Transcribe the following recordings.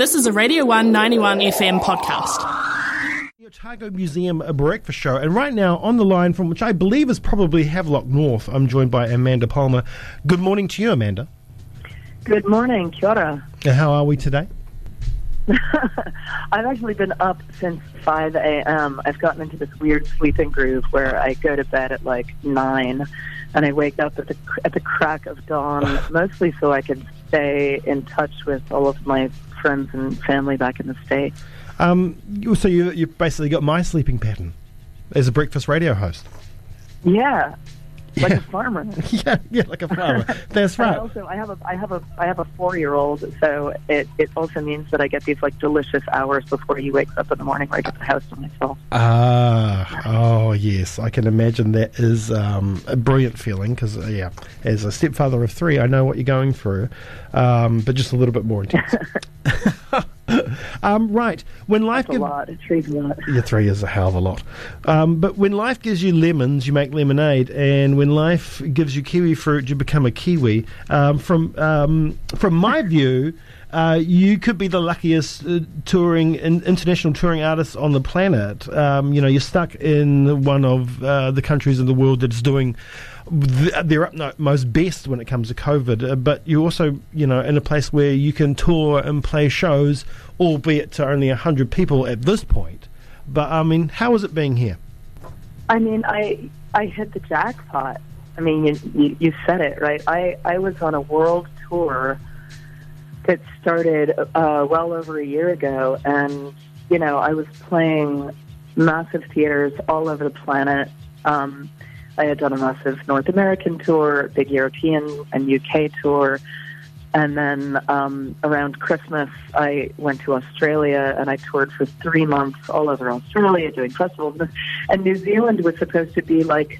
This is a Radio 191 FM podcast. The Otago Museum a breakfast show, and right now on the line from which I believe is probably Havelock North, I'm joined by Amanda Palmer. Good morning to you, Amanda. Good morning, kia ora. How are we today? I've actually been up since 5 a.m. I've gotten into this weird sleeping groove where I go to bed at like 9 and I wake up at the, at the crack of dawn, mostly so I can stay in touch with all of my friends and family back in the States. Um, so you, you've basically got my sleeping pattern as a breakfast radio host. Yeah, like Yeah. a farmer. yeah, yeah, like a farmer. That's right. also, I have a, I have a, I have a four-year-old, so it, it also means that I get these like delicious hours before he wakes up in the morning, where I get the house to myself. Ah, oh yes, I can imagine that is um, a brilliant feeling because, uh, yeah, as a stepfather of three, I know what you're going through, um, but just a little bit more intense. um, right, when life It's a gives lot. It trees a lot. yeah, three is a hell of a lot. Um, but when life gives you lemons, you make lemonade, and when life gives you kiwi fruit, you become a kiwi. Um, from um, from my view, uh, you could be the luckiest uh, touring in, international touring artist on the planet. Um, you know, you're stuck in one of uh, the countries in the world that's doing th- their utmost best when it comes to COVID, uh, but you also, you know, in a place where you can tour and play shows, albeit to only 100 people at this point. But, I mean, how is it being here? I mean, I I hit the jackpot. I mean, you, you, you said it right. I I was on a world tour that started uh, well over a year ago, and you know, I was playing massive theaters all over the planet. Um, I had done a massive North American tour, big European and UK tour. And then um, around Christmas, I went to Australia and I toured for three months all over Australia doing festivals. And New Zealand was supposed to be like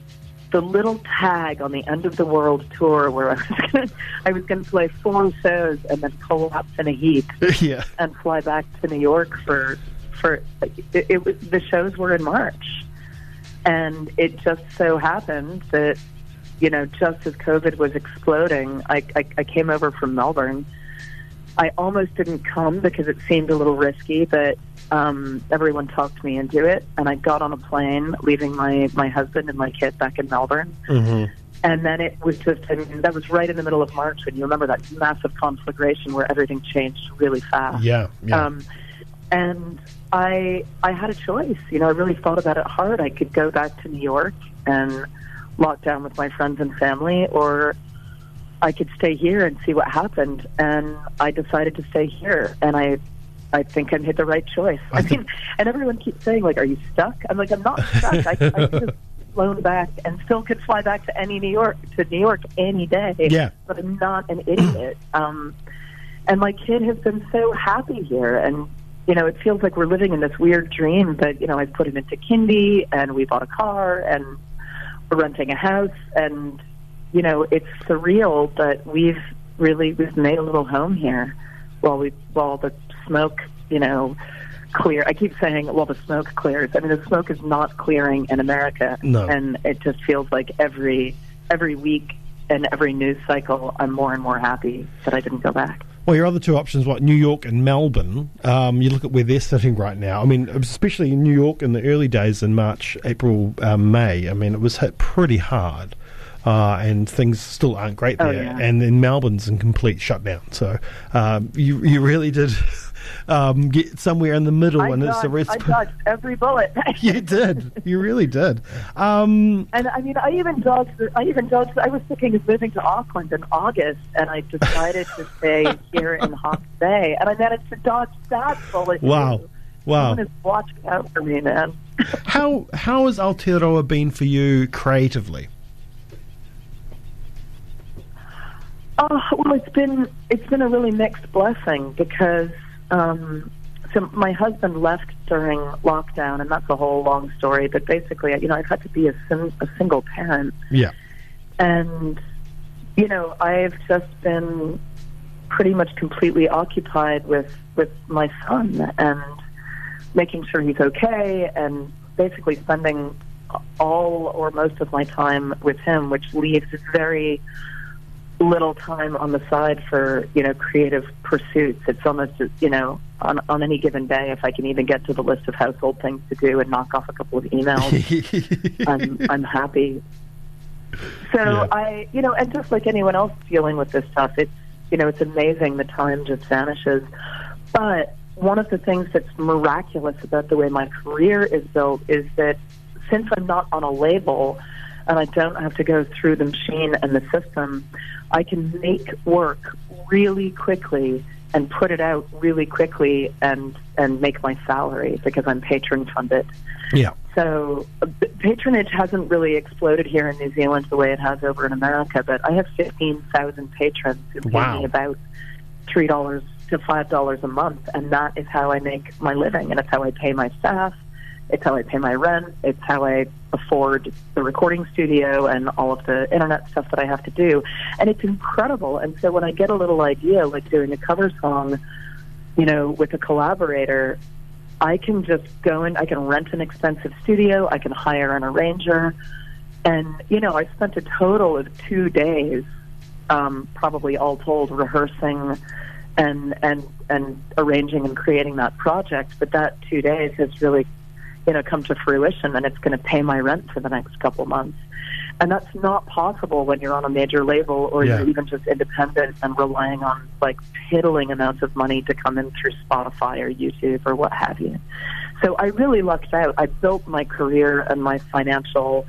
the little tag on the end of the world tour where I was gonna, I was going to play four shows and then collapse in a heap yeah. and fly back to New York for for it, it was the shows were in March, and it just so happened that you know just as COVID was exploding, I I, I came over from Melbourne. I almost didn't come because it seemed a little risky, but um, everyone talked me into it, and I got on a plane, leaving my my husband and my kid back in Melbourne. hmm And then it was just, I mean, that was right in the middle of March when you remember that massive conflagration where everything changed really fast. Yeah. yeah. Um, and I I had a choice. You know, I really thought about it hard. I could go back to New York and lock down with my friends and family, or I could stay here and see what happened. And I decided to stay here, and I. I think I made the right choice. I I, mean, and everyone keeps saying, like, "Are you stuck?" I'm like, "I'm not stuck. I, I could have flown back and still could fly back to any New York to New York any day. Yeah. but I'm not an idiot. Um, and my kid has been so happy here and you know it feels like we're living in this weird dream but you know i've put him into kindy and we bought a car and we're renting a house. And you know it's surreal but we've really we've made a little home here while we while the smoke you know clear i keep saying while the smoke clears. I mean the smoke is not clearing in america. No. and it just feels like every every week and every news cycle i'm more and more happy that i didn't go back Well, your other two options, like New York and Melbourne, um, you look at where they're sitting right now. I mean, especially in New York in the early days in March, April, um, May. I mean, it was hit pretty hard, uh, and things still aren't great Oh, there. yeah. And then Melbourne's in complete shutdown. So um, you you really did um, get somewhere in the middle, I and it's dodged, the rest. I dodged every bullet. you did. You really did. Um, And I mean, I even dodged. I even dodged. I was thinking of moving to Auckland in August, and I decided to stay here in Hawke's Bay, and I managed to dodge that bullet. Wow. too. wow. Someone is watching out for me, man. How how has Aotearoa been for you creatively? Oh well, it's been it's been a really mixed blessing because um, so my husband left during lockdown, and that's a whole long story. But basically, you know, I've had to be a, sim- a single parent, Yeah. and you know, I've just been pretty much completely occupied with with my son and making sure he's okay, and basically spending all or most of my time with him, which leaves very little time on the side for you know creative pursuits. It's almost you know on on any given day if I can even get to the list of household things to do and knock off a couple of emails. I'm I'm happy. So Yeah. I, you know, and just like anyone else dealing with this stuff, it's you know, it's amazing the time just vanishes. But one of the things that's miraculous about the way my career is built is that since I'm not on a label and I don't have to go through the machine and the system, I can make work really quickly and put it out really quickly and and make my salary because I'm patron funded. yeah. So uh, patronage hasn't really exploded here in New Zealand the way it has over in America, but I have 15,000 patrons who pay Wow. me about $3 to $5 a month, and that is how I make my living, and it's how I pay my staff, it's how I pay my rent, it's how I afford the recording studio and all of the internet stuff that I have to do. And it's incredible. And so when I get a little idea, like doing a cover song, you know, with a collaborator, I can just go in, I can rent an expensive studio, I can hire an arranger. And, you know, I spent a total of two days, um, probably all told, rehearsing and, and, and arranging and creating that project. But that two days has really, you know, come to fruition and it's going to pay my rent for the next couple months. And that's not possible when you're on a major label or Yeah. you're even just independent and relying on like piddling amounts of money to come in through Spotify or YouTube or what have you. So I really lucked out. I built my career and my financial,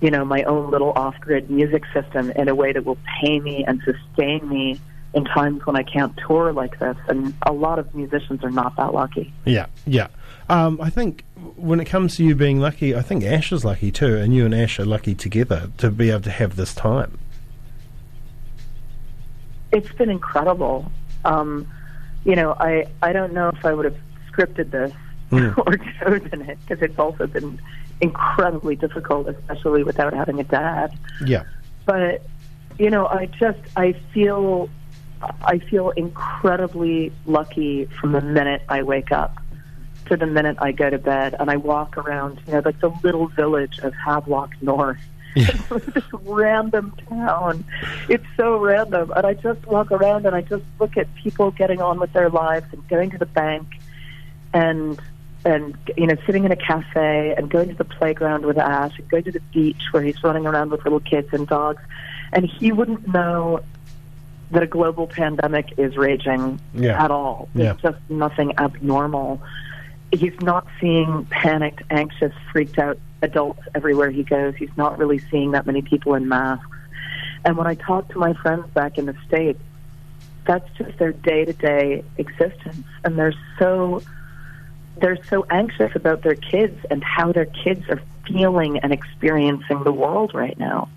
you know, my own little off-grid music system in a way that will pay me and sustain me in times when I can't tour like this. And a lot of musicians are not that lucky. Yeah, yeah. Um, I think when it comes to you being lucky, I think Ash is lucky too, and you and Ash are lucky together to be able to have this time. it's been incredible. Um, you know, I I don't know if I would have scripted this Mm. or chosen it because it's also been incredibly difficult, especially without having a dad. Yeah, But you know, I just I feel I feel incredibly lucky from the minute I wake up to the minute I go to bed, and I walk around, you know, like the little village of Havelock North yeah, this random town. It's so random. And I just walk around and I just look at people getting on with their lives and going to the bank and and you know sitting in a cafe and going to the playground with Ash and going to the beach where he's running around with little kids and dogs and he wouldn't know that a global pandemic is raging Yeah. at all. Yeah. Just nothing abnormal. He's not seeing panicked, anxious, freaked out adults everywhere he goes. He's not really seeing that many people in masks. And when I talk to my friends back in the States, that's just their day to day existence. And they're so they're so anxious about their kids and how their kids are feeling and experiencing the world right now.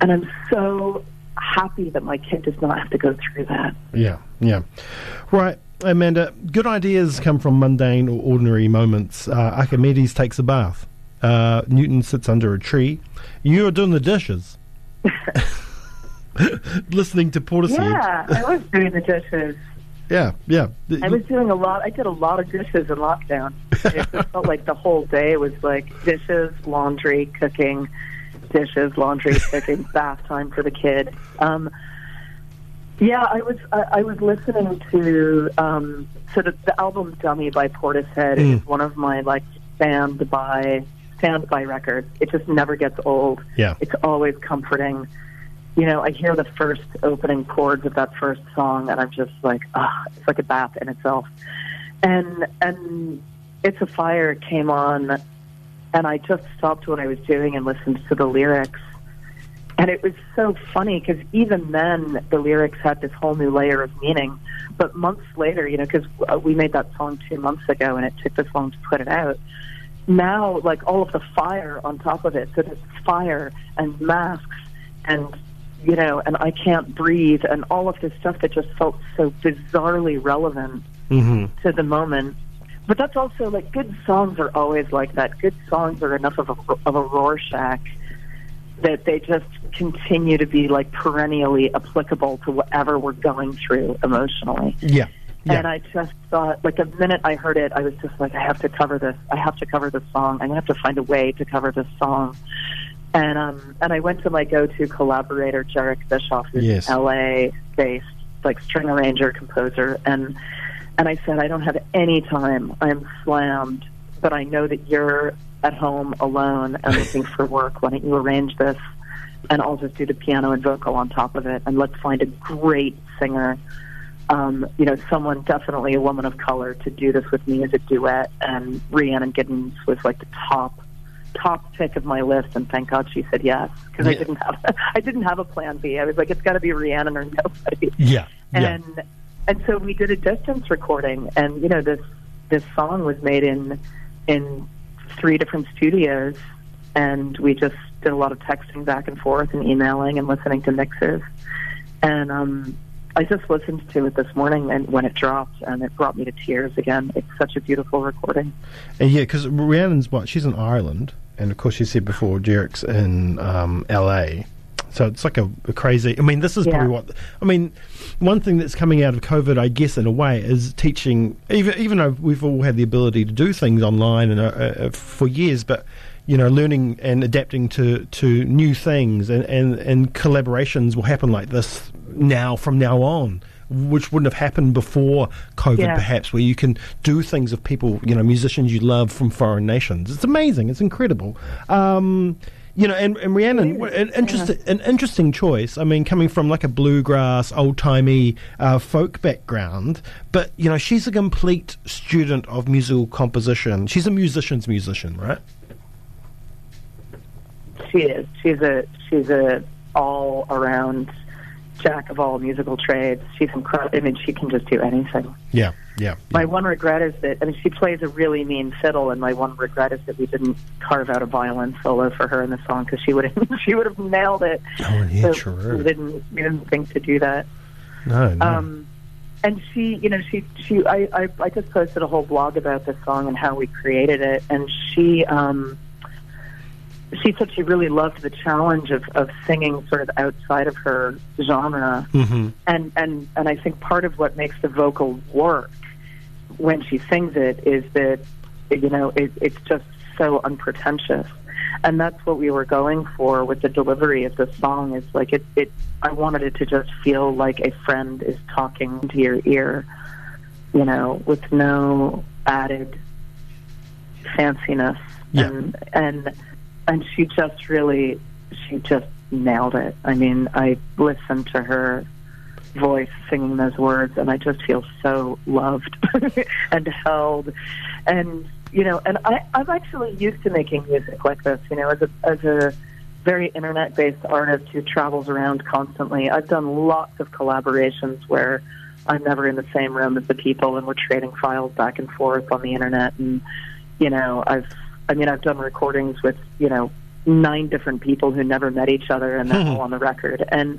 And I'm so happy that my kid does not have to go through that. yeah, yeah. Right, Amanda. Good ideas come from mundane or ordinary moments. Uh, Archimedes takes a bath. Uh, Newton sits under a tree. You're doing the dishes. Listening to Portishead. Yeah, I was doing the dishes. yeah, yeah. I was doing a lot. I did a lot of dishes in lockdown. It just felt like the whole day was like dishes, laundry, cooking, dishes, laundry, cooking, bath time for the kid. Um, yeah, I was I, I was listening to um, so the, the album "Dummy" by Portishead Mm. is one of my like stand by stand by records. It just never gets old. Yeah. It's always comforting. You know, I hear the first opening chords of that first song, and I'm just like, ah, it's like a bath in itself. And and "It's a Fire" came on, and I just stopped what I was doing and listened to the lyrics. And it was so funny because even then the lyrics had this whole new layer of meaning. But months later, you know, because we made that song two months ago and it took this long to put it out. Now, like all of the fire on top of it, so there's fire and masks and, you know, and I can't breathe and all of this stuff that just felt so bizarrely relevant hmm to the moment. But that's also like good songs are always like that. Good songs are enough of a of a Rorschach that they just continue to be like perennially applicable to whatever we're going through emotionally. Yeah. Yeah. And I just thought, like, the minute I heard it, I was just like, I have to cover this. I have to cover this song. I'm gonna have to find a way to cover this song. And um, and I went to my go-to collaborator, Jherek Bischoff, who's Yes. LA-based, like string arranger, composer, and And I said, I don't have any time. I'm slammed, but I know that you're at home alone and looking for work. Why don't you arrange this? And I'll just do the piano and vocal on top of it. And let's find a great singer. Um, you know, someone definitely a woman of color to do this with me as a duet. And Rhiannon Giddens was like the top top pick of my list, and thank God she said yes because Yeah. I didn't have I didn't have a plan B. I was like, it's got to be Rhiannon or nobody. Yeah. Yeah. And and so we did a distance recording, and you know this this song was made in in three different studios, and we just did a lot of texting back and forth and emailing and listening to mixes, and um. I just listened to it this morning and when it dropped, and it brought me to tears again. It's such a beautiful recording. And yeah, because Rhiannon's what? She's in Ireland, and of course, you said before, Derek's in um, LA. So it's like a, a crazy. I mean, this is Yeah. probably what. I mean, one thing that's coming out of COVID, I guess, in a way, is teaching. Even even though we've all had the ability to do things online and uh, uh, for years, but you know, learning and adapting to, to new things and, and, and collaborations will happen like this now from now on, which wouldn't have happened before COVID, Yeah. perhaps, where you can do things of people, you know, musicians you love from foreign nations. It's amazing. It's incredible. Um, you know, and, and Rhiannon, an interesting, an interesting choice. I mean, coming from like a bluegrass, old timey uh, folk background, but you know, she's a complete student of musical composition. She's a musician's musician, right? She is. She's a she's a all around jack of all musical trades. She's incredible. I mean, she can just do anything. Yeah, yeah. My one regret is that I mean, she plays a really mean fiddle, and my one regret is that we didn't carve out a violin solo for her in the song because she would have she would have nailed it. Oh, yeah, So true. We didn't we didn't think to do that. No, no. Um, and she, you know, she, she, I, I, I just posted a whole blog about this song and how we created it, and she, um, she said she really loved the challenge of, of singing sort of outside of her genre, hmm and and and I think part of what makes the vocal work when she sings it is that you know it, it's just so unpretentious, and that's what we were going for with the delivery of the song. Is like it, it. I wanted it to just feel like a friend is talking to your ear, you know, with no added fanciness, Yeah. and and and she just really, she just nailed it. I mean, I listened to her voice singing those words and I just feel so loved and held and you know and I, I'm actually used to making music like this you know as a as a very internet based artist who travels around constantly I've done lots of collaborations where I'm never in the same room as the people and we're trading files back and forth on the internet and you know I've I mean I've done recordings with you know nine different people who never met each other and they're all on the record and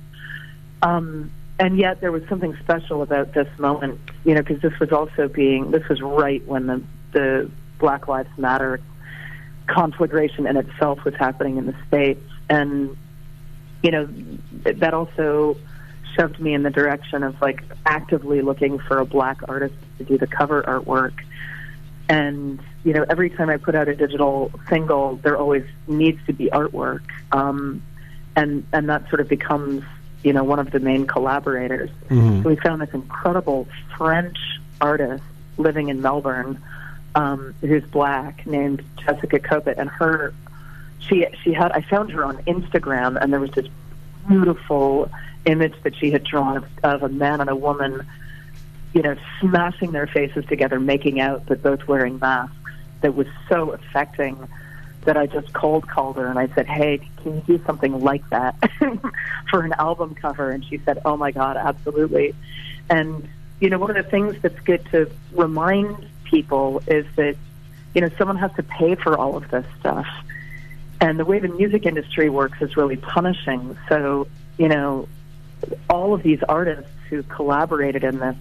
um, and yet there was something special about this moment, you know, because this was also being, this was right when the, the Black Lives Matter conflagration in itself was happening in the States. And, you know, that also shoved me in the direction of like actively looking for a black artist to do the cover artwork. And, you know, every time I put out a digital single, there always needs to be artwork. Um, and, and that sort of becomes you know, one of the main collaborators. Mhm. So we found this incredible French artist living in Melbourne, um, who's black, named Jessica Copet, and her, she she had I found her on Instagram, and there was this beautiful image that she had drawn of, of a man and a woman, you know, smashing their faces together, making out, but both wearing masks. That was so affecting that I just cold called her and I said, "Hey, can you do something like that for an album cover?" And she said, "Oh my God, absolutely." And you know, one of the things that's good to remind people is that you know someone has to pay for all of this stuff, and the way the music industry works is really punishing. So you know, all of these artists who collaborated in this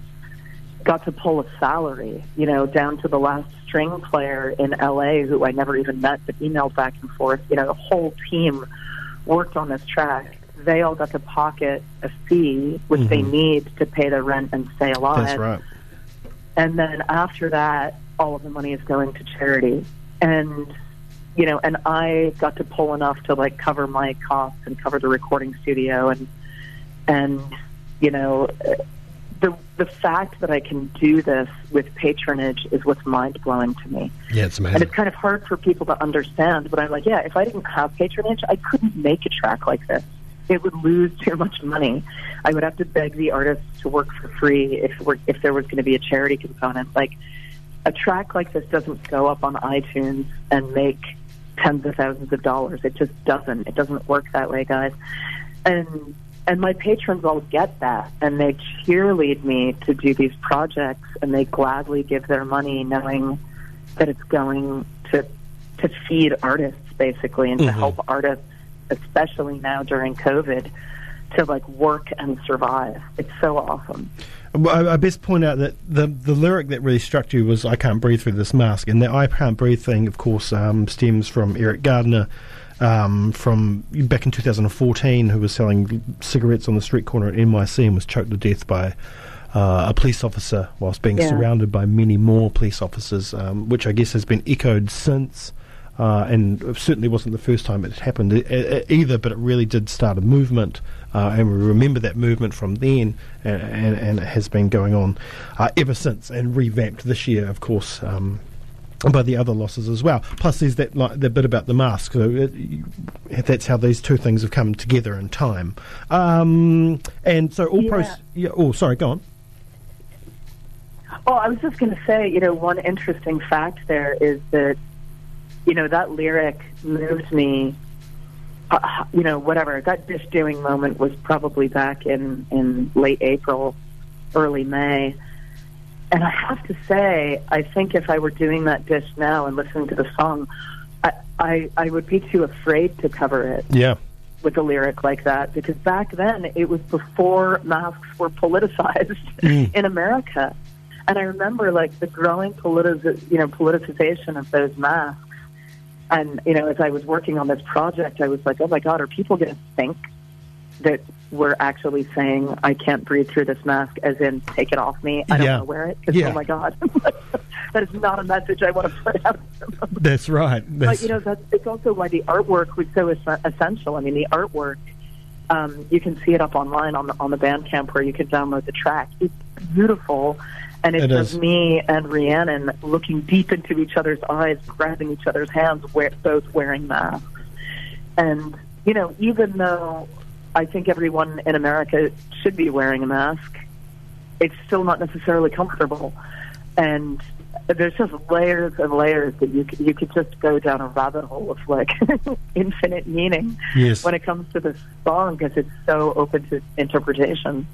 got to pull a salary, you know, down to the last string player in LA who I never even met but emailed back and forth. You know, the whole team worked on this track. They all got to pocket a fee, which they Mhm. need to pay their rent and stay alive. That's right. And then after that, all of the money is going to charity. And you know, and I got to pull enough to like cover my costs and cover the recording studio and and you know the the fact that I can do this with patronage is what's mind blowing to me. Yeah, it's amazing. And it's kind of hard for people to understand, but I'm like, yeah, if I didn't have patronage, I couldn't make a track like this. It would lose too much money. I would have to beg the artists to work for free if we're, if there was going to be a charity component. Like a track like this doesn't go up on iTunes and make tens of thousands of dollars. It just doesn't. It doesn't work that way, guys. And and my patrons all get that, and they cheerlead me to do these projects, and they gladly give their money, knowing that it's going to to feed artists basically, and to mm-hmm. help artists, especially now during COVID, to like work and survive. It's so awesome. Well, I, I best point out that the the lyric that really struck you was "I can't breathe through this mask," and the "I can't breathe" thing, of course, um, stems from Eric Garner. Um, from back in 2014, who was selling cigarettes on the street corner at NYC and was choked to death by uh, a police officer whilst being Yeah. surrounded by many more police officers, um, which I guess has been echoed since. Uh, and certainly wasn't the first time it happened e- e- either, but it really did start a movement, uh, and we remember that movement from then, and, and, and it has been going on uh, ever since, and revamped this year, of course, um, by the other losses as well. Plus, there's that like, the bit about the mask. So it, you- that's how these two things have come together in time. Um, and so all Yeah. pros. Yeah. Oh, sorry. Go on. Well, I was just going to say, you know, one interesting fact there is that, you know, that lyric moved me. Uh, you know, whatever that dish doing moment was probably back in in late April, early May, and I have to say, I think if I were doing that dish now and listening to the song, I I, I would be too afraid to cover it Yeah. with a lyric like that because back then it was before masks were politicized in America. And I remember like the growing politiz- you know, politicization of those masks. And, you know, as I was working on this project, I was like, oh my God, are people going to think that we're actually saying, I can't breathe through this mask, as in, take it off me? I don't Yeah. want to wear it. 'Cause, Yeah. Oh my God. that is not a message I want to put out. That's right. That's, But you know, that's it's also why the artwork was so es- essential. I mean, the artwork um, you can see it up online on the on the Bandcamp where you can download the track. It's beautiful, and it's It of is. me and Rhiannon looking deep into each other's eyes, grabbing each other's hands, we both wearing masks. And you know, even though I think everyone in America should be wearing a mask, it's still not necessarily comfortable. And there's just layers and layers that you could, you could just go down a rabbit hole of like infinite meaning Yes. when it comes to this song because it's so open to interpretation.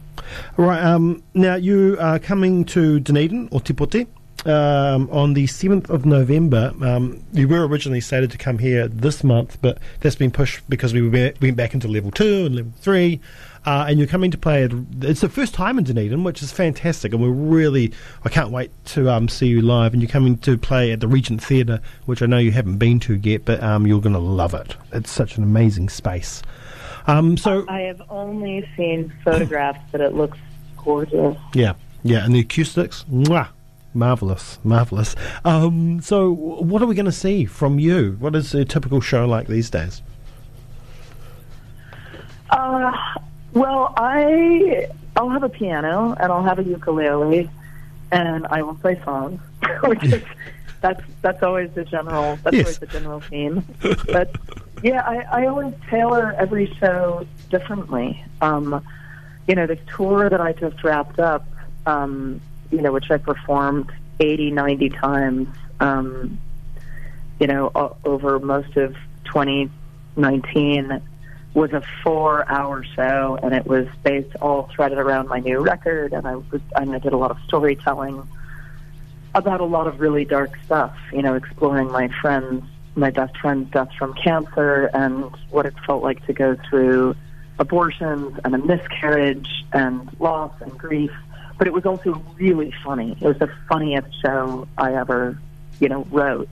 Right. Um, now you are coming to Dunedin or Ōtepoti um, on the seventh of November. Um, you were originally slated to come here this month, but that's been pushed because we went back into level two and level three. Uh, and you're coming to play at, it's the first time in Dunedin, which is fantastic, and we're really, I can't wait to um, see you live. And you're coming to play at the Regent Theatre, which I know you haven't been to yet, but um, you're going to love it. It's such an amazing space. Um, so, I have only seen photographs, but it looks gorgeous. Yeah, yeah, and the acoustics, mwah, marvelous, marvelous. Um, so, what are we going to see from you? What is a typical show like these days? Uh, well, I I'll have a piano and I'll have a ukulele, and I will play songs, which is that's that's always the general that's Yes. always the general theme. But yeah, I, I always tailor every show differently. Um, you know, this tour that I just wrapped up, um, you know, which I performed 80, 90 times, um, you know, over most of 2019 was a four hour show and it was based all threaded around my new record and I was and I did a lot of storytelling about a lot of really dark stuff, you know, exploring my friends my best friend's death from cancer and what it felt like to go through abortions and a miscarriage and loss and grief. But it was also really funny. It was the funniest show I ever, you know, wrote.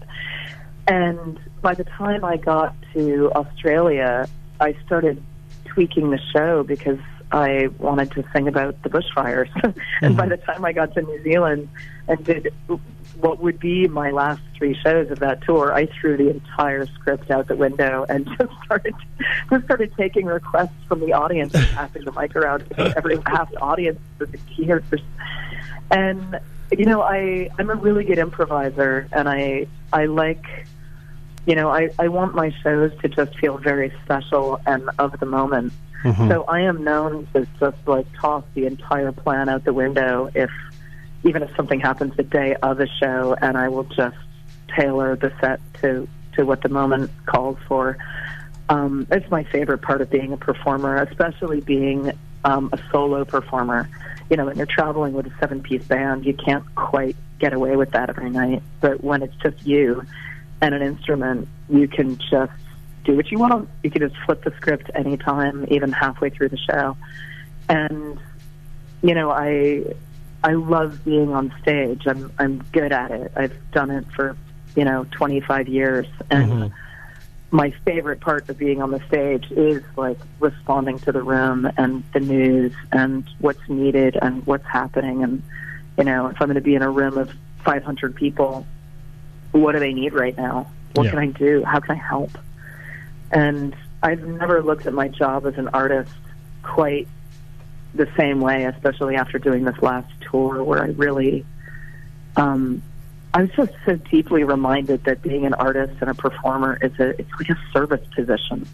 And by the time I got to Australia, I started tweaking the show because I wanted to sing about the bushfires. and by mm-hmm. the time I got to New Zealand, and did what would be my last three shows of that tour. I threw the entire script out the window and just started just started taking requests from the audience and passing the mic around to every half the audience with the tears. And you know, I I'm a really good improviser, and I I like you know, I, I want my shows to just feel very special and of the moment. Mm-hmm. So I am known to just like toss the entire plan out the window if even if something happens the day of a show and I will just tailor the set to to what the moment calls for. Um, it's my favorite part of being a performer, especially being um, a solo performer. You know, when you're traveling with a seven piece band, you can't quite get away with that every night. But when it's just you and an instrument, you can just do what you want. You can just flip the script anytime, even halfway through the show. And you know, I I love being on stage. I'm I'm good at it. I've done it for you know 25 years, and Mhm. my favorite part of being on the stage is like responding to the room and the news and what's needed and what's happening. And you know, if I'm going to be in a room of 500 people, what do they need right now? What Yeah. can I do? How can I help? And I've never looked at my job as an artist quite the same way, especially after doing this last tour where I really, um, I was just so deeply reminded that being an artist and a performer is a, it's like a service position.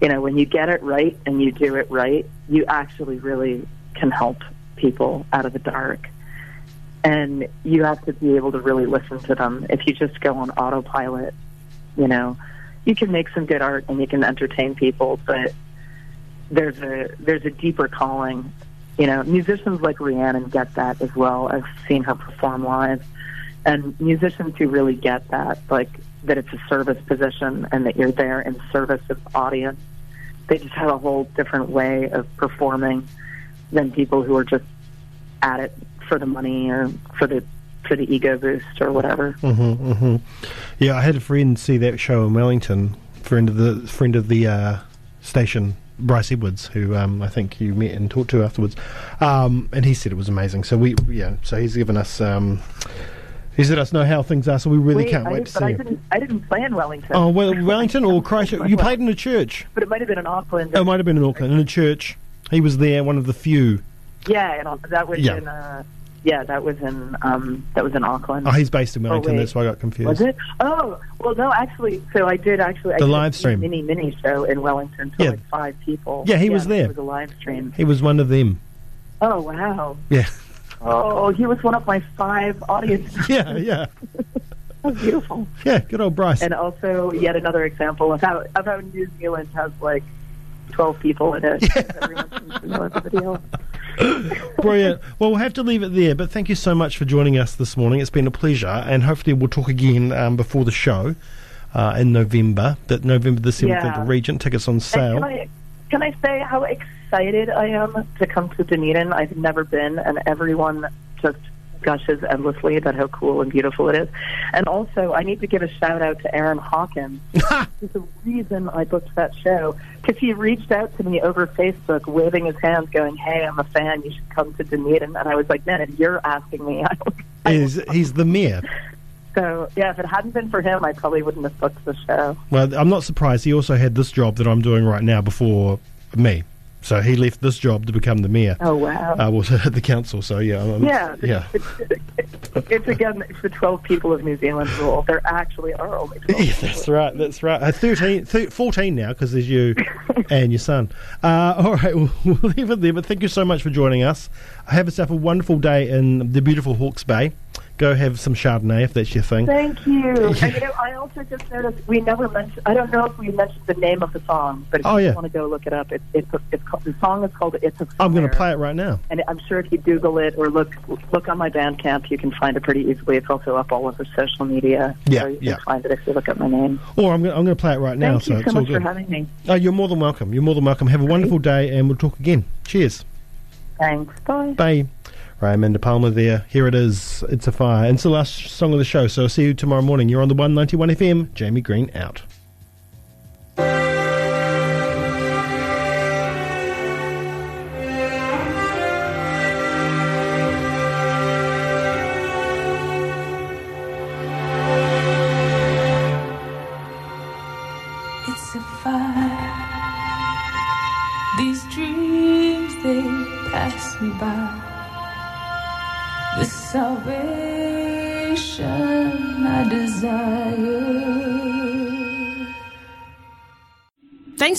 You know, when you get it right and you do it right, you actually really can help people out of the dark. And you have to be able to really listen to them. If you just go on autopilot, you know, you can make some good art and you can entertain people, but there's a there's a deeper calling. You know, musicians like Rhiannon get that as well. I've seen her perform live, and musicians who really get that, like that it's a service position and that you're there in service of the audience. They just have a whole different way of performing than people who are just at it for the money or for the for the ego boost or whatever. Mm-hmm, hmm Yeah, I had a friend see that show in Wellington. Friend of the friend of the uh, station, Bryce Edwards, who um, I think you met and talked to afterwards, um, and he said it was amazing. So we, yeah, so he's given us. Um, he's let us know how things are, so we really Wait, can't I, wait to but see I didn't. I didn't play in Wellington. Oh well, Wellington or Christchurch? You played in a church. but it might have been in Auckland. Oh, it might have been in Auckland in a church. He was there, one of the few. Yeah, and that was Yeah. in. Uh, yeah, that was in. Um, that was in Auckland. Oh, he's based in Wellington. wait. that's why I got confused. was it? Oh, well, no, actually. So I did actually. I The did live a stream. mini mini show in Wellington to Yeah. like five people. Yeah, he was there. It was a live stream. He was one of them. Oh wow. Yeah, Oh, he was one of my five audience. yeah, yeah, beautiful. yeah. Good old Bryce. And also, yet another example of how of how New Zealand has like twelve people in it. Everyone seems to know a video. Brilliant. Well, we'll have to leave it there, but thank you so much for joining us this morning. It's been a pleasure, and hopefully we'll talk again um, before the show uh, in November. That November the seventh Yeah. the Regent. Tickets on sale. can I can I say how excited I am to come to Dunedin? I've never been, and everyone just gushes endlessly about how cool and beautiful it is. And also, I need to give a shout out to Aaron Hawkins. There's the reason I booked that show because he reached out to me over Facebook, waving his hands, going, "Hey, I'm a fan. You should come to Dunedin." And I was like, "Man, if you're asking me, I don't." I Is he's the mayor? So yeah, if it hadn't been for him, I probably wouldn't have booked the show. Well, I'm not surprised. He also had this job that I'm doing right now before me. So he left this job to become the mayor. Oh wow. Uh, well, at the council. So yeah, I'm- Yeah, yeah. It's, it's, it's again, it's the 12 people of New Zealand rule. There actually are only 12. Yeah, that's right. That's right. Uh, 13, 14 now because there's you and your son. Uh, all right, we'll, we'll leave it there. But thank you so much for joining us. Have yourself a wonderful day in the beautiful Hawke's Bay. Go have some Chardonnay if that's your thing. Thank you. And you know, I also just noticed we never mentioned. I don't know if we mentioned the name of the song, but if Oh, you yeah. want to go look it up, it, it's it's called, the song is called "It's a." I'm going to play it right now. And I'm sure if you Google it or look look on my Bandcamp, you can find it pretty easily. It's also up all over social media. Yeah, so you yeah. can find it if you look up my name. Or I'm going, I'm going to play it right now. Thank so you it's so all much for having me. Oh, you're more than welcome. You're more than welcome. Have a wonderful day, and we'll talk again. Cheers. Thanks. Bye. Bye. Right, Amanda Palmer there. Here it is. It's a fire. It's the last song of the show, so I'll see you tomorrow morning. You're on the 191 FM. Jamie Green out.